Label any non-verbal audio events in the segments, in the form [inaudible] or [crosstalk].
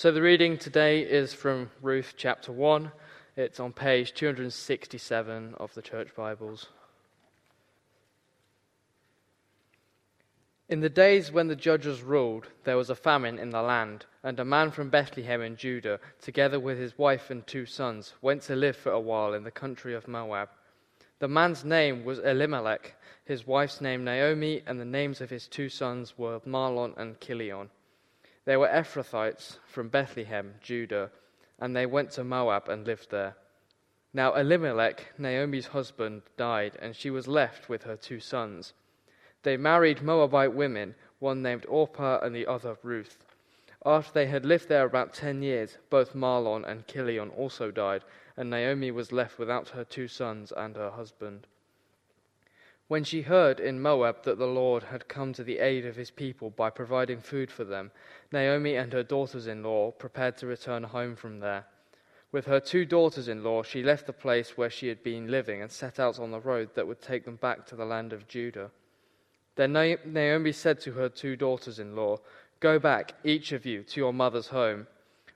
So the reading today is from Ruth chapter 1. It's on page 267 of the Church Bibles. In the days when the judges ruled, there was a famine in the land, and a man from Bethlehem in Judah, together with his wife and two sons, went to live for a while in the country of Moab. The man's name was Elimelech, his wife's name Naomi, and the names of his two sons were Mahlon and Chilion. They were Ephrathites from Bethlehem, Judah, and they went to Moab and lived there. Now Elimelech, Naomi's husband, died, and she was left with her two sons. They married Moabite women, one named Orpah and the other Ruth. After they had lived there about ten years, both Mahlon and Chilion also died, and Naomi was left without her two sons and her husband. When she heard in Moab that the Lord had come to the aid of his people by providing food for them, Naomi and her daughters in law prepared to return home from there. With her two daughters in law, she left the place where she had been living and set out on the road that would take them back to the land of Judah. Then Naomi said to her two daughters in law, Go back, each of you, to your mother's home.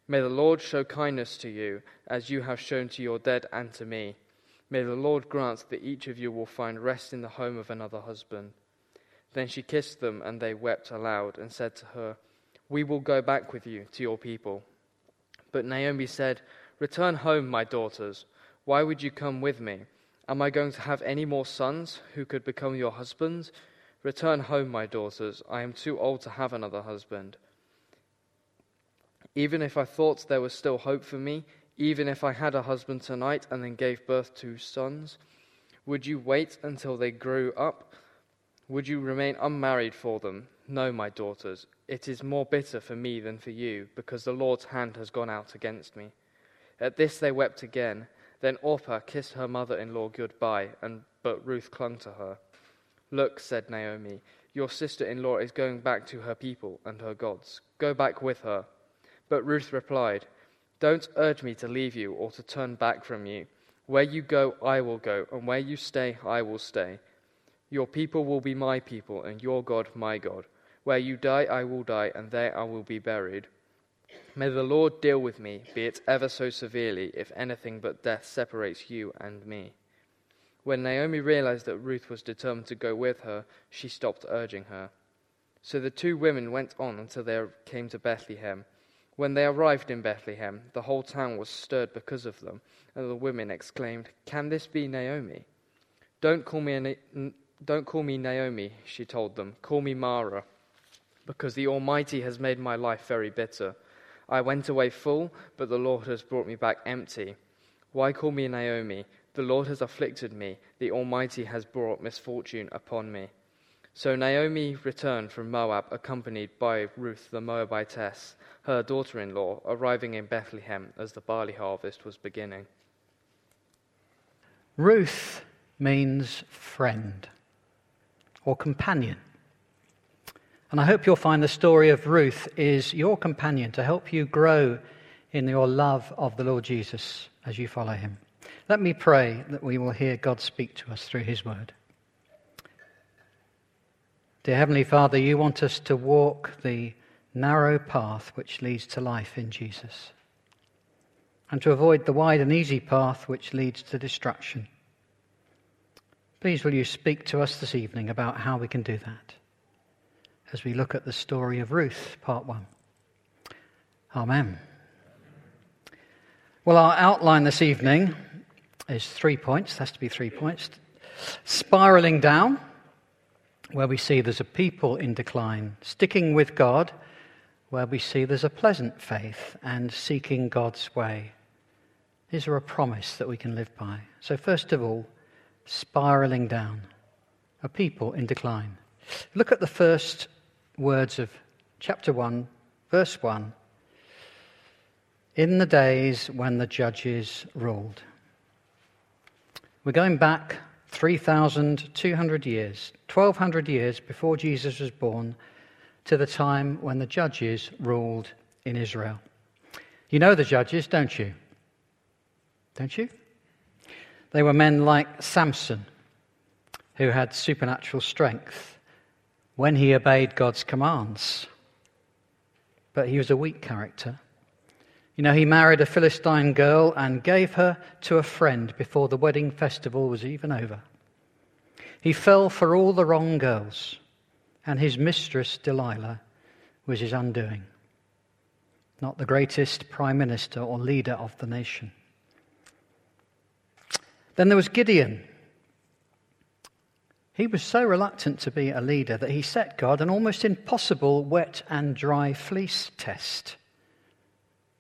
May the Lord show kindness to you, as you have shown to your dead and to me. May the Lord grant that each of you will find rest in the home of another husband. Then she kissed them, and they wept aloud, and said to her, We will go back with you to your people. But Naomi said, Return home, my daughters. Why would you come with me? Am I going to have any more sons who could become your husbands? Return home, my daughters. I am too old to have another husband. Even if I thought there was still hope for me, even if I had a husband tonight and then gave birth to sons? Would you wait until they grew up? Would you remain unmarried for them? No, my daughters. It is more bitter for me than for you, because the Lord's hand has gone out against me. At this they wept again. Then Orpah kissed her mother in law goodbye, and, but Ruth clung to her. Look, said Naomi, your sister in law is going back to her people and her gods. Go back with her. But Ruth replied, don't urge me to leave you or to turn back from you. Where you go, I will go, and where you stay, I will stay. Your people will be my people, and your God my God. Where you die, I will die, and there I will be buried. May the Lord deal with me, be it ever so severely, if anything but death separates you and me. When Naomi realized that Ruth was determined to go with her, she stopped urging her. So the two women went on until they came to Bethlehem. When they arrived in Bethlehem, the whole town was stirred because of them, and the women exclaimed, Can this be Naomi? Don't call me, don't call me Naomi, she told them. Call me Mara, because the Almighty has made my life very bitter. I went away full, but the Lord has brought me back empty. Why call me Naomi? The Lord has afflicted me, the Almighty has brought misfortune upon me. So Naomi returned from Moab, accompanied by Ruth the Moabitess, her daughter in law, arriving in Bethlehem as the barley harvest was beginning. Ruth means friend or companion. And I hope you'll find the story of Ruth is your companion to help you grow in your love of the Lord Jesus as you follow him. Let me pray that we will hear God speak to us through his word. Dear Heavenly Father, you want us to walk the narrow path which leads to life in Jesus and to avoid the wide and easy path which leads to destruction. Please, will you speak to us this evening about how we can do that as we look at the story of Ruth, part one? Amen. Well, our outline this evening is three points. It has to be three points. Spiraling down where we see there's a people in decline, sticking with God, where we see there's a pleasant faith and seeking God's way. Is there a promise that we can live by? So, first of all, spiraling down, a people in decline. Look at the first words of chapter 1, verse 1. In the days when the judges ruled. We're going back 3,200 years, 1,200 years before Jesus was born, to the time when the judges ruled in Israel. You know the judges, don't you? Don't you? They were men like Samson, who had supernatural strength when he obeyed God's commands. But he was a weak character. You know, he married a Philistine girl and gave her to a friend before the wedding festival was even over. He fell for all the wrong girls, and his mistress, Delilah, was his undoing. Not the greatest prime minister or leader of the nation. Then there was Gideon. He was so reluctant to be a leader that he set God an almost impossible wet and dry fleece test.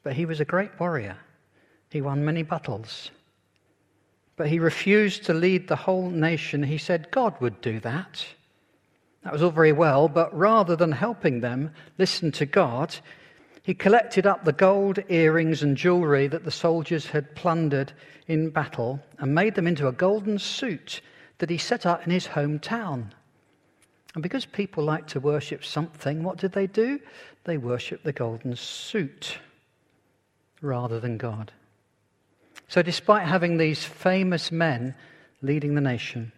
But he was a great warrior. He won many battles. But he refused to lead the whole nation. He said God would do that. That was all very well, but rather than helping them listen to God, he collected up the gold earrings and jewelry that the soldiers had plundered in battle and made them into a golden suit that he set up in his hometown. And because people like to worship something, what did they do? They worshiped the golden suit rather than God. So, despite having these famous men leading the nation,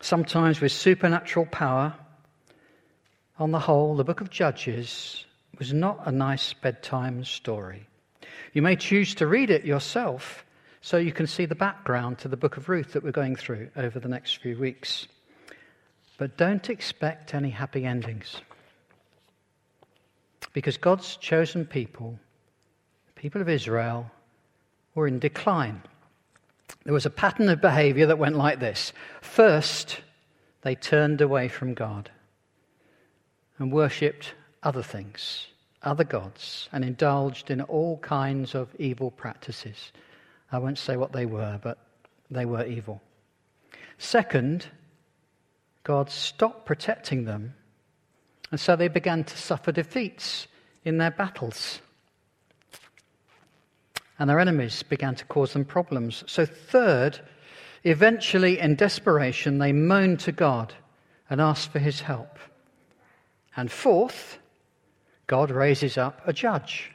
sometimes with supernatural power, on the whole, the book of Judges was not a nice bedtime story. You may choose to read it yourself so you can see the background to the book of Ruth that we're going through over the next few weeks. But don't expect any happy endings. Because God's chosen people people of Israel were in decline. There was a pattern of behavior that went like this First, they turned away from God and worshipped other things, other gods, and indulged in all kinds of evil practices. I won't say what they were, but they were evil. Second, God stopped protecting them, and so they began to suffer defeats in their battles and their enemies began to cause them problems. So, third, eventually in desperation, they moaned to God and asked for his help. And fourth, God raises up a judge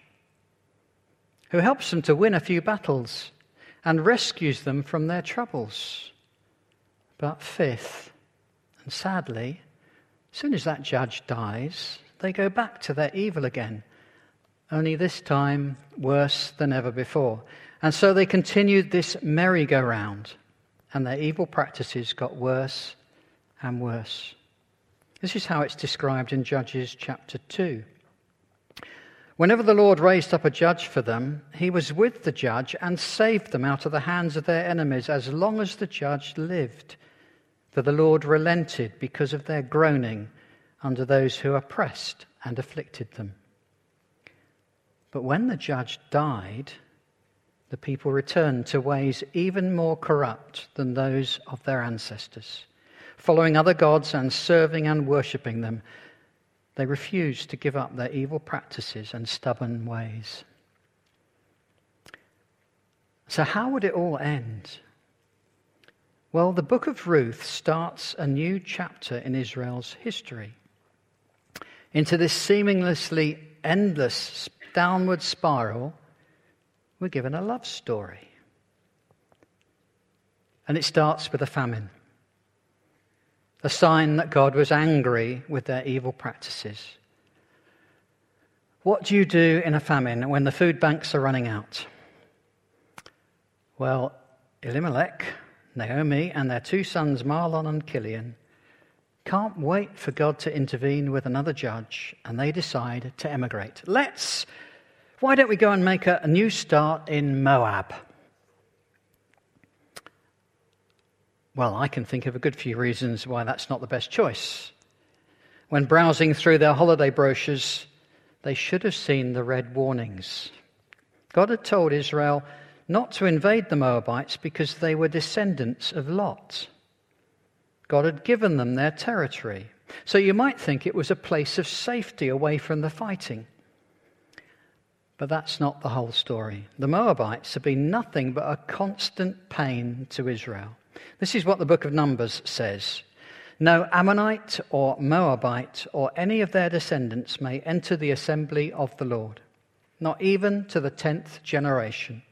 who helps them to win a few battles and rescues them from their troubles. But fifth, and sadly, as soon as that judge dies, they go back to their evil again only this time worse than ever before. And so they continued this merry-go-round, and their evil practices got worse and worse. This is how it's described in Judges chapter 2. Whenever the Lord raised up a judge for them, he was with the judge and saved them out of the hands of their enemies as long as the judge lived. For the Lord relented because of their groaning under those who oppressed and afflicted them. But when the judge died, the people returned to ways even more corrupt than those of their ancestors. Following other gods and serving and worshipping them, they refused to give up their evil practices and stubborn ways. So, how would it all end? Well, the book of Ruth starts a new chapter in Israel's history. Into this seemingly endless downward spiral, we're given a love story. And it starts with a famine, a sign that God was angry with their evil practices. What do you do in a famine when the food banks are running out? Well, Elimelech, Naomi, and their two sons, Mahlon and Chilion, can't wait for God to intervene with another judge, and they decide to emigrate. Let's, why don't we go and make a, a new start in Moab? Well, I can think of a good few reasons why that's not the best choice. When browsing through their holiday brochures, they should have seen the red warnings. God had told Israel not to invade the Moabites because they were descendants of Lot. God had given them their territory. So you might think it was a place of safety away from the fighting. But that's not the whole story. The Moabites have been nothing but a constant pain to Israel. This is what the book of Numbers says No Ammonite or Moabite or any of their descendants may enter the assembly of the Lord, not even to the tenth generation.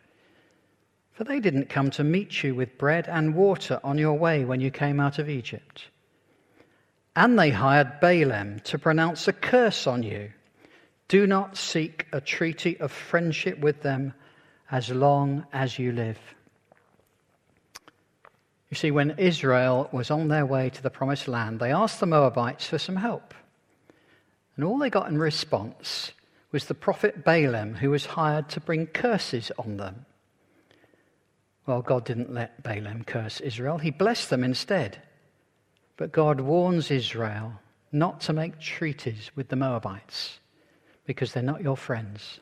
For they didn't come to meet you with bread and water on your way when you came out of Egypt. And they hired Balaam to pronounce a curse on you. Do not seek a treaty of friendship with them as long as you live. You see, when Israel was on their way to the promised land, they asked the Moabites for some help. And all they got in response was the prophet Balaam, who was hired to bring curses on them. Well, God didn't let Balaam curse Israel, he blessed them instead. But God warns Israel not to make treaties with the Moabites because they're not your friends.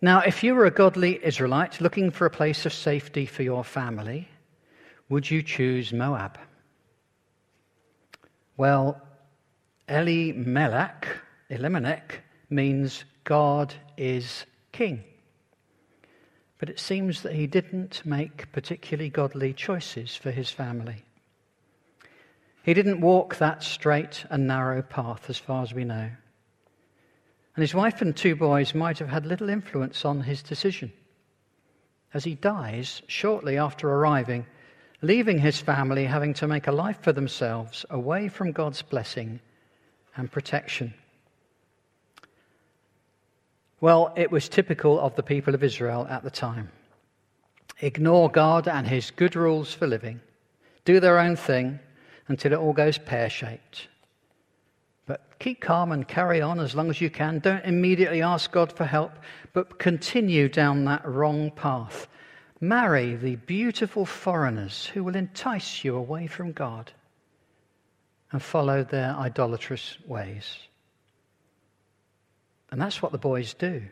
Now, if you were a godly Israelite looking for a place of safety for your family, would you choose Moab? Well, Elimelech, Elimelech means God is king. But it seems that he didn't make particularly godly choices for his family. He didn't walk that straight and narrow path, as far as we know. And his wife and two boys might have had little influence on his decision. As he dies shortly after arriving, leaving his family having to make a life for themselves away from God's blessing and protection. Well, it was typical of the people of Israel at the time. Ignore God and his good rules for living, do their own thing until it all goes pear shaped, but keep calm and carry on as long as you can. Don't immediately ask God for help, but continue down that wrong path. Marry the beautiful foreigners who will entice you away from God and follow their idolatrous ways. And that's what the boys do.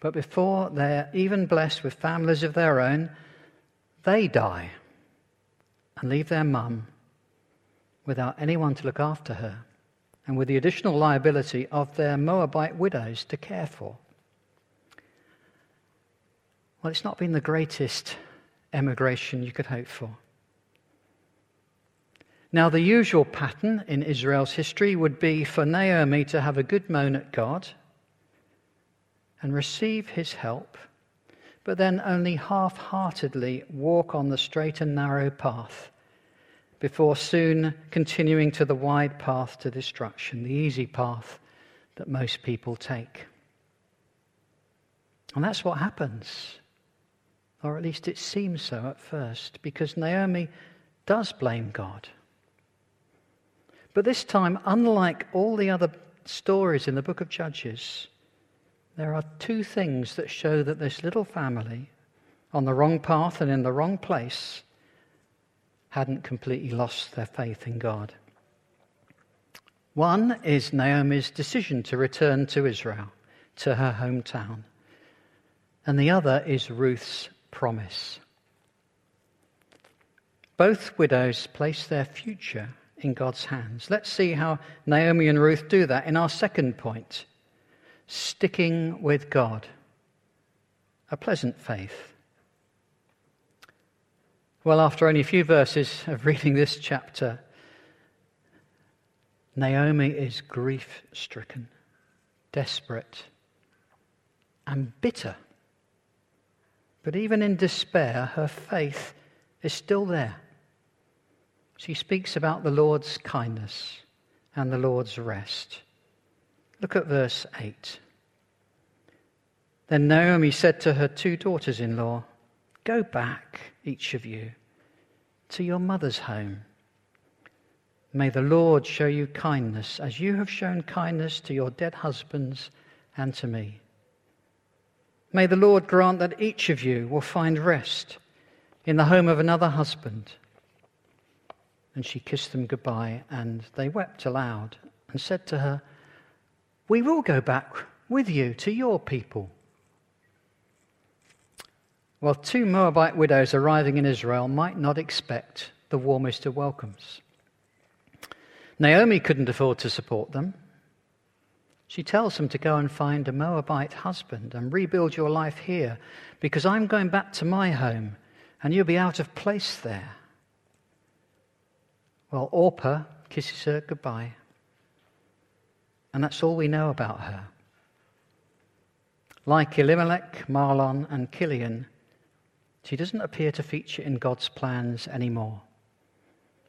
But before they're even blessed with families of their own, they die and leave their mum without anyone to look after her, and with the additional liability of their Moabite widows to care for. Well, it's not been the greatest emigration you could hope for. Now, the usual pattern in Israel's history would be for Naomi to have a good moan at God and receive his help, but then only half heartedly walk on the straight and narrow path before soon continuing to the wide path to destruction, the easy path that most people take. And that's what happens, or at least it seems so at first, because Naomi does blame God. But this time, unlike all the other stories in the book of Judges, there are two things that show that this little family, on the wrong path and in the wrong place, hadn't completely lost their faith in God. One is Naomi's decision to return to Israel, to her hometown. And the other is Ruth's promise. Both widows place their future in God's hands. Let's see how Naomi and Ruth do that in our second point sticking with God. A pleasant faith. Well, after only a few verses of [laughs] reading this chapter, Naomi is grief stricken, desperate, and bitter. But even in despair, her faith is still there. She speaks about the Lord's kindness and the Lord's rest. Look at verse 8. Then Naomi said to her two daughters in law, Go back, each of you, to your mother's home. May the Lord show you kindness as you have shown kindness to your dead husbands and to me. May the Lord grant that each of you will find rest in the home of another husband. And she kissed them goodbye, and they wept aloud and said to her, We will go back with you to your people. Well, two Moabite widows arriving in Israel might not expect the warmest of welcomes. Naomi couldn't afford to support them. She tells them to go and find a Moabite husband and rebuild your life here because I'm going back to my home and you'll be out of place there. Well, Orpah kisses her goodbye. And that's all we know about her. Like Elimelech, Mahlon, and Chilion, she doesn't appear to feature in God's plans anymore.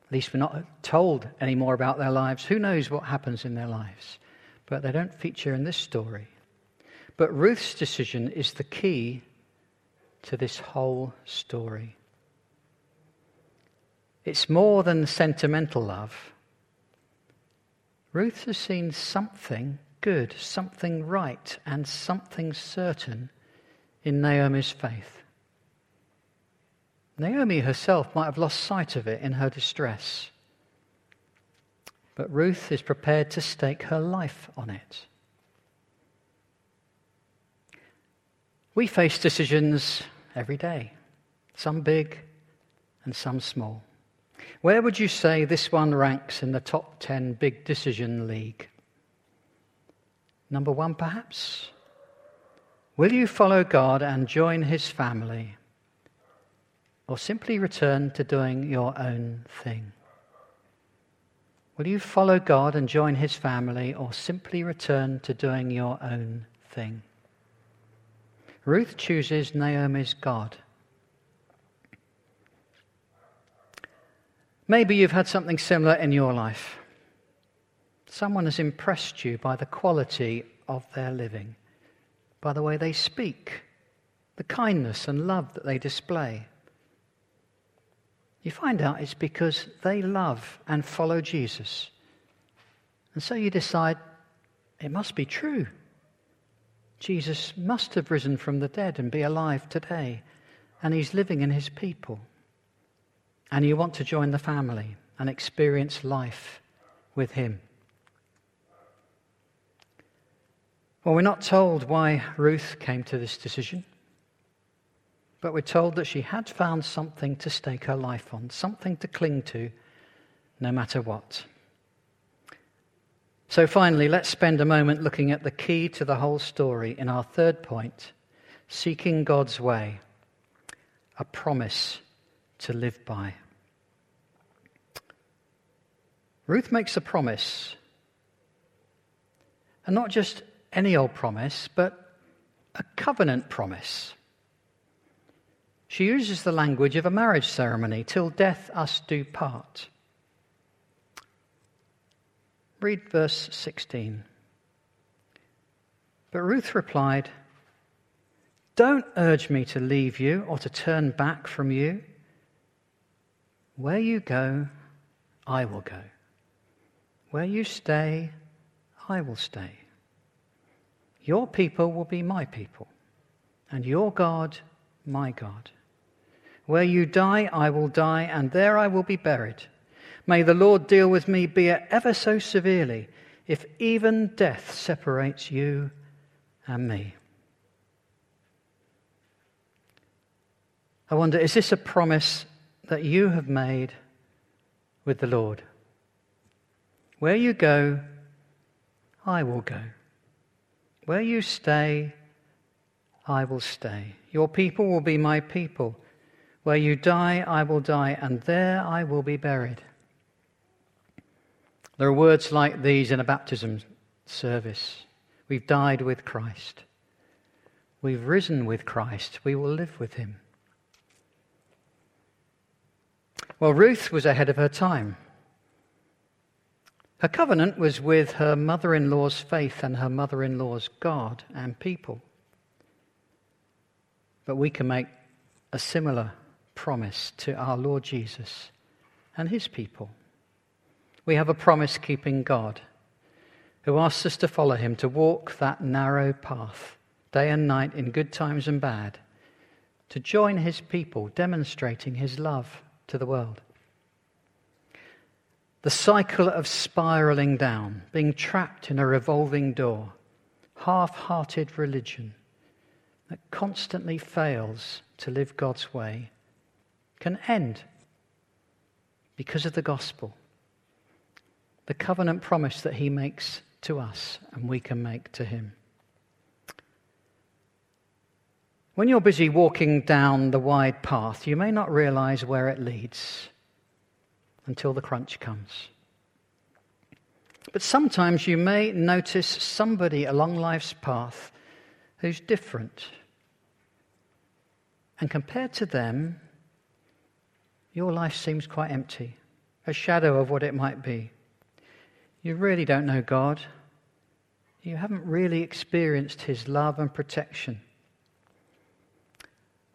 At least we're not told any more about their lives. Who knows what happens in their lives? But they don't feature in this story. But Ruth's decision is the key to this whole story. It's more than sentimental love. Ruth has seen something good, something right, and something certain in Naomi's faith. Naomi herself might have lost sight of it in her distress, but Ruth is prepared to stake her life on it. We face decisions every day, some big and some small. Where would you say this one ranks in the top 10 big decision league? Number one, perhaps? Will you follow God and join his family? Or simply return to doing your own thing? Will you follow God and join his family, or simply return to doing your own thing? Ruth chooses Naomi's God. Maybe you've had something similar in your life. Someone has impressed you by the quality of their living, by the way they speak, the kindness and love that they display. You find out it's because they love and follow Jesus. And so you decide it must be true. Jesus must have risen from the dead and be alive today, and he's living in his people. And you want to join the family and experience life with him. Well, we're not told why Ruth came to this decision, but we're told that she had found something to stake her life on, something to cling to, no matter what. So, finally, let's spend a moment looking at the key to the whole story in our third point seeking God's way, a promise to live by. Ruth makes a promise, and not just any old promise, but a covenant promise. She uses the language of a marriage ceremony till death us do part. Read verse 16. But Ruth replied, Don't urge me to leave you or to turn back from you. Where you go, I will go. Where you stay, I will stay. Your people will be my people, and your God, my God. Where you die, I will die, and there I will be buried. May the Lord deal with me, be it ever so severely, if even death separates you and me. I wonder, is this a promise that you have made with the Lord? Where you go, I will go. Where you stay, I will stay. Your people will be my people. Where you die, I will die, and there I will be buried. There are words like these in a baptism service. We've died with Christ. We've risen with Christ. We will live with him. Well, Ruth was ahead of her time. Her covenant was with her mother in law's faith and her mother in law's God and people. But we can make a similar promise to our Lord Jesus and his people we have a promise keeping God who asks us to follow him, to walk that narrow path day and night in good times and bad, to join his people, demonstrating his love to the world. The cycle of spiraling down, being trapped in a revolving door, half hearted religion that constantly fails to live God's way, can end because of the gospel the covenant promise that he makes to us and we can make to him. When you're busy walking down the wide path, you may not realize where it leads until the crunch comes. But sometimes you may notice somebody along life's path who's different. And compared to them, your life seems quite empty a shadow of what it might be. You really don't know God. You haven't really experienced His love and protection.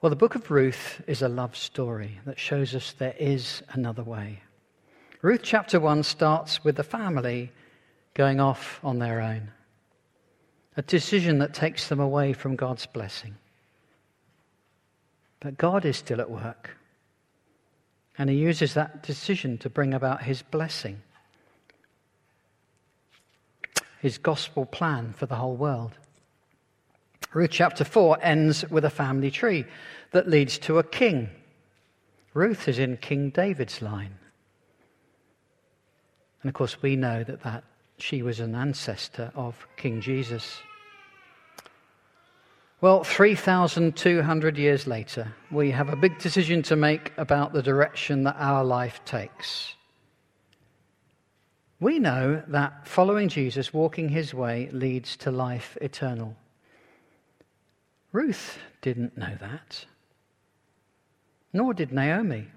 Well, the book of Ruth is a love story that shows us there is another way. Ruth chapter 1 starts with the family going off on their own, a decision that takes them away from God's blessing. But God is still at work, and He uses that decision to bring about His blessing, His gospel plan for the whole world. Ruth chapter 4 ends with a family tree that leads to a king. Ruth is in King David's line. And of course, we know that, that she was an ancestor of King Jesus. Well, 3,200 years later, we have a big decision to make about the direction that our life takes. We know that following Jesus, walking his way, leads to life eternal. Ruth didn't know that, nor did Naomi.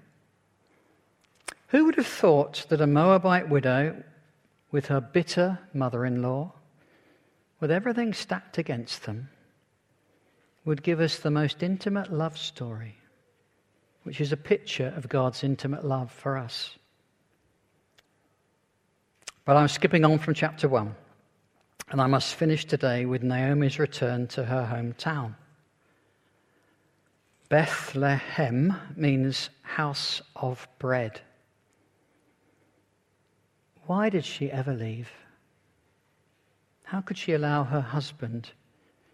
Who would have thought that a Moabite widow, with her bitter mother in law, with everything stacked against them, would give us the most intimate love story, which is a picture of God's intimate love for us? But I'm skipping on from chapter 1, and I must finish today with Naomi's return to her hometown. Bethlehem means house of bread. Why did she ever leave? How could she allow her husband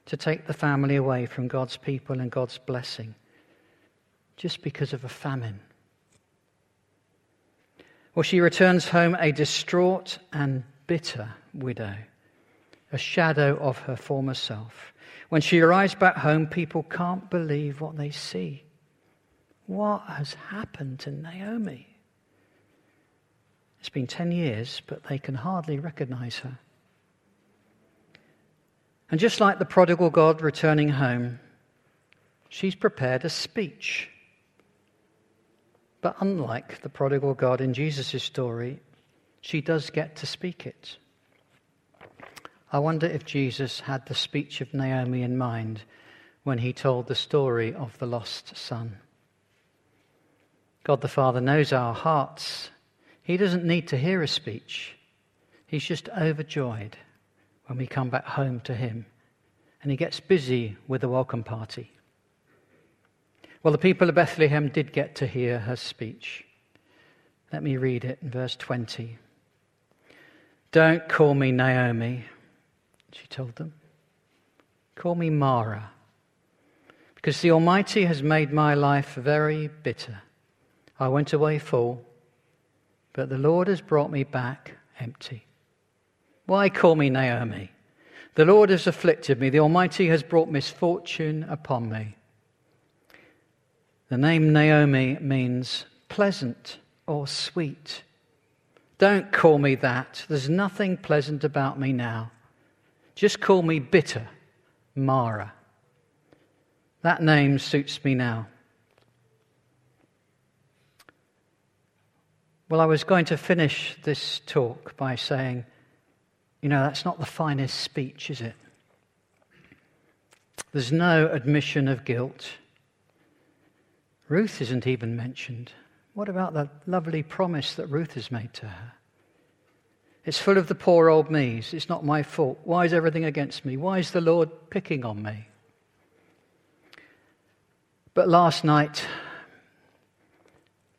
to take the family away from God's people and God's blessing just because of a famine? Well, she returns home a distraught and bitter widow, a shadow of her former self. When she arrives back home, people can't believe what they see. What has happened to Naomi? It's been 10 years, but they can hardly recognize her. And just like the prodigal God returning home, she's prepared a speech. But unlike the prodigal God in Jesus' story, she does get to speak it. I wonder if Jesus had the speech of Naomi in mind when he told the story of the lost son. God the Father knows our hearts. He doesn't need to hear a speech, He's just overjoyed when we come back home to Him. And He gets busy with the welcome party. Well, the people of Bethlehem did get to hear her speech. Let me read it in verse 20. Don't call me Naomi she told them. Call me Mara, because the Almighty has made my life very bitter. I went away full, but the Lord has brought me back empty. Why call me Naomi? The Lord has afflicted me, the Almighty has brought misfortune upon me. The name Naomi means pleasant or sweet. Don't call me that. There's nothing pleasant about me now. Just call me bitter Mara. That name suits me now. Well, I was going to finish this talk by saying, you know, that's not the finest speech, is it? There's no admission of guilt. Ruth isn't even mentioned. What about the lovely promise that Ruth has made to her? It's full of the poor old me's. It's not my fault. Why is everything against me? Why is the Lord picking on me? But last night,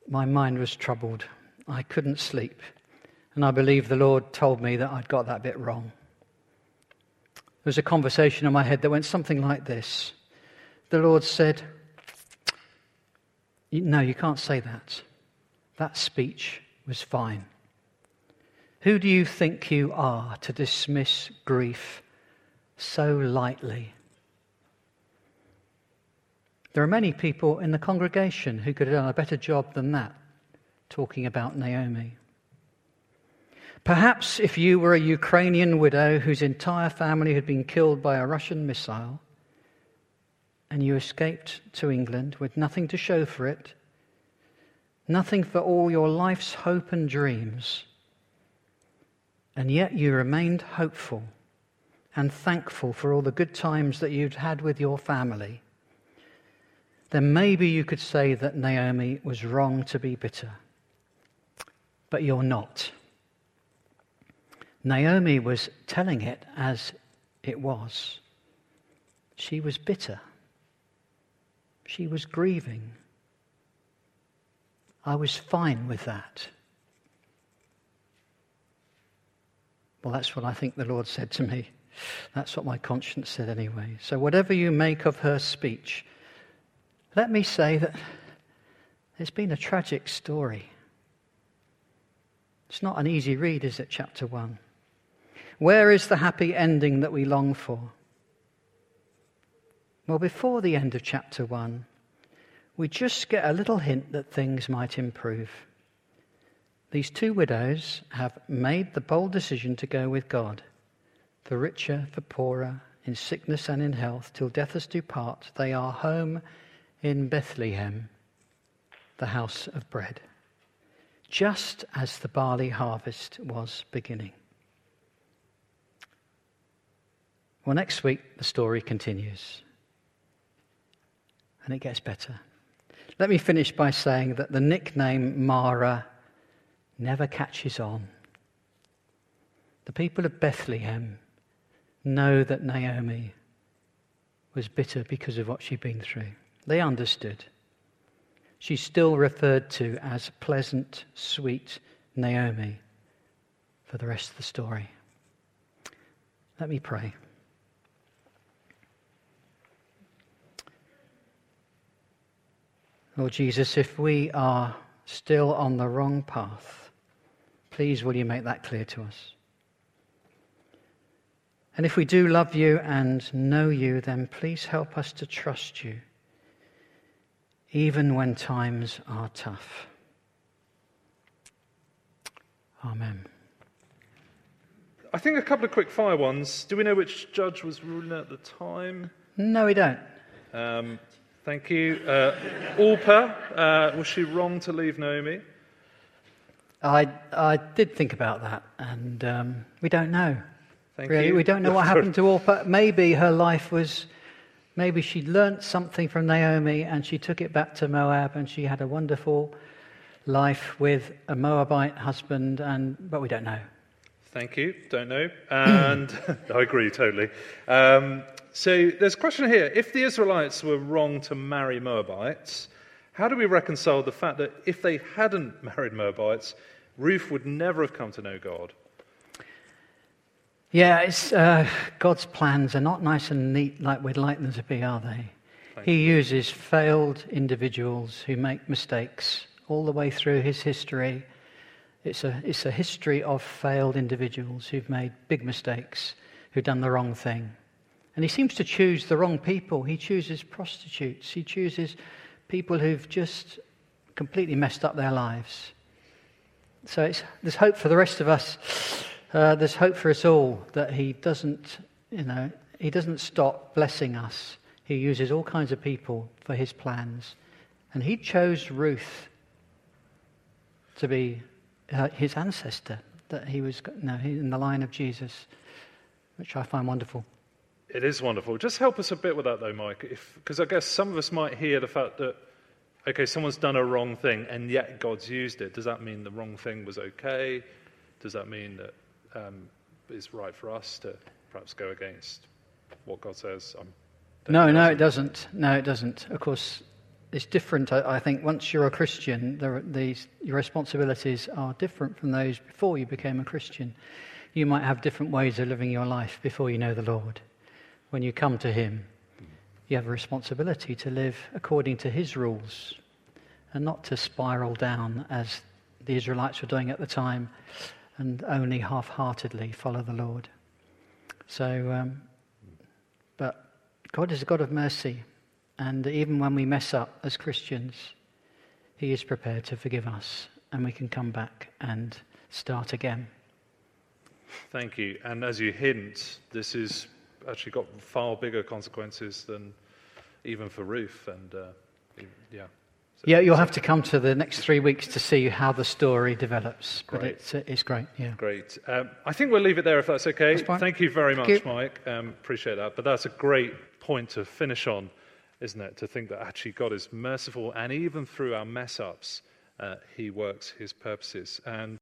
my mind was troubled. I couldn't sleep. And I believe the Lord told me that I'd got that bit wrong. There was a conversation in my head that went something like this The Lord said, No, you can't say that. That speech was fine. Who do you think you are to dismiss grief so lightly? There are many people in the congregation who could have done a better job than that, talking about Naomi. Perhaps if you were a Ukrainian widow whose entire family had been killed by a Russian missile, and you escaped to England with nothing to show for it, nothing for all your life's hope and dreams, and yet you remained hopeful and thankful for all the good times that you'd had with your family, then maybe you could say that Naomi was wrong to be bitter. But you're not. Naomi was telling it as it was. She was bitter. She was grieving. I was fine with that. Well, that's what I think the Lord said to me. That's what my conscience said anyway. So, whatever you make of her speech, let me say that it's been a tragic story. It's not an easy read, is it, chapter 1? Where is the happy ending that we long for? Well, before the end of chapter 1, we just get a little hint that things might improve. These two widows have made the bold decision to go with God. For richer, for poorer, in sickness and in health, till death us do part, they are home in Bethlehem, the house of bread, just as the barley harvest was beginning. Well, next week the story continues. And it gets better. Let me finish by saying that the nickname Mara never catches on. The people of Bethlehem know that Naomi was bitter because of what she'd been through. They understood. She's still referred to as pleasant, sweet Naomi for the rest of the story. Let me pray. Lord Jesus, if we are still on the wrong path, please will you make that clear to us? And if we do love you and know you, then please help us to trust you, even when times are tough. Amen. I think a couple of quick fire ones. Do we know which judge was ruling at the time? No, we don't. Um, Thank you. Uh, Orpah, uh, was she wrong to leave Naomi? I, I did think about that, and um, we don't know. Thank really, you. we don't know what happened to Orpah. Maybe her life was, maybe she learnt something from Naomi and she took it back to Moab, and she had a wonderful life with a Moabite husband, and but we don't know. Thank you. Don't know. And [laughs] I agree totally. Um, so there's a question here. If the Israelites were wrong to marry Moabites, how do we reconcile the fact that if they hadn't [laughs] married Moabites, Ruth would never have come to know God? Yeah, it's, uh, God's plans are not nice and neat like we'd like them to be, are they? Thank he uses failed individuals who make mistakes all the way through his history. It's a, it's a history of failed individuals who've made big mistakes, who've done the wrong thing. And he seems to choose the wrong people. He chooses prostitutes. He chooses people who've just completely messed up their lives. So there's hope for the rest of us. Uh, there's hope for us all that he doesn't, you know, he doesn't stop blessing us. He uses all kinds of people for his plans. And he chose Ruth to be uh, his ancestor, that he was you know, in the line of Jesus, which I find wonderful. It is wonderful. Just help us a bit with that, though, Mike, because I guess some of us might hear the fact that, okay, someone's done a wrong thing and yet God's used it. Does that mean the wrong thing was okay? Does that mean that um, it's right for us to perhaps go against what God says? I'm no, no, it doesn't. No, it doesn't. Of course, it's different. I, I think once you're a Christian, there, these, your responsibilities are different from those before you became a Christian. You might have different ways of living your life before you know the Lord when you come to Him, you have a responsibility to live according to His rules and not to spiral down as the Israelites were doing at the time and only half heartedly follow the Lord. So, um, but God is a God of mercy, and even when we mess up as Christians, He is prepared to forgive us, and we can come back and start again. Thank you. And as you hint, this has actually got far bigger consequences than even for Ruth. And uh, yeah, Yeah, you'll have to come to the next three weeks to see how the story develops. But Great. it's, uh, it's great, yeah. Great. Um, I think we'll leave it there if that's okay. That's. Thank you very much, you. Mike. Um, appreciate that. But that's a great point to finish on, isn't it? To think that actually God is merciful, and even through our mess ups, uh, He works His purposes. And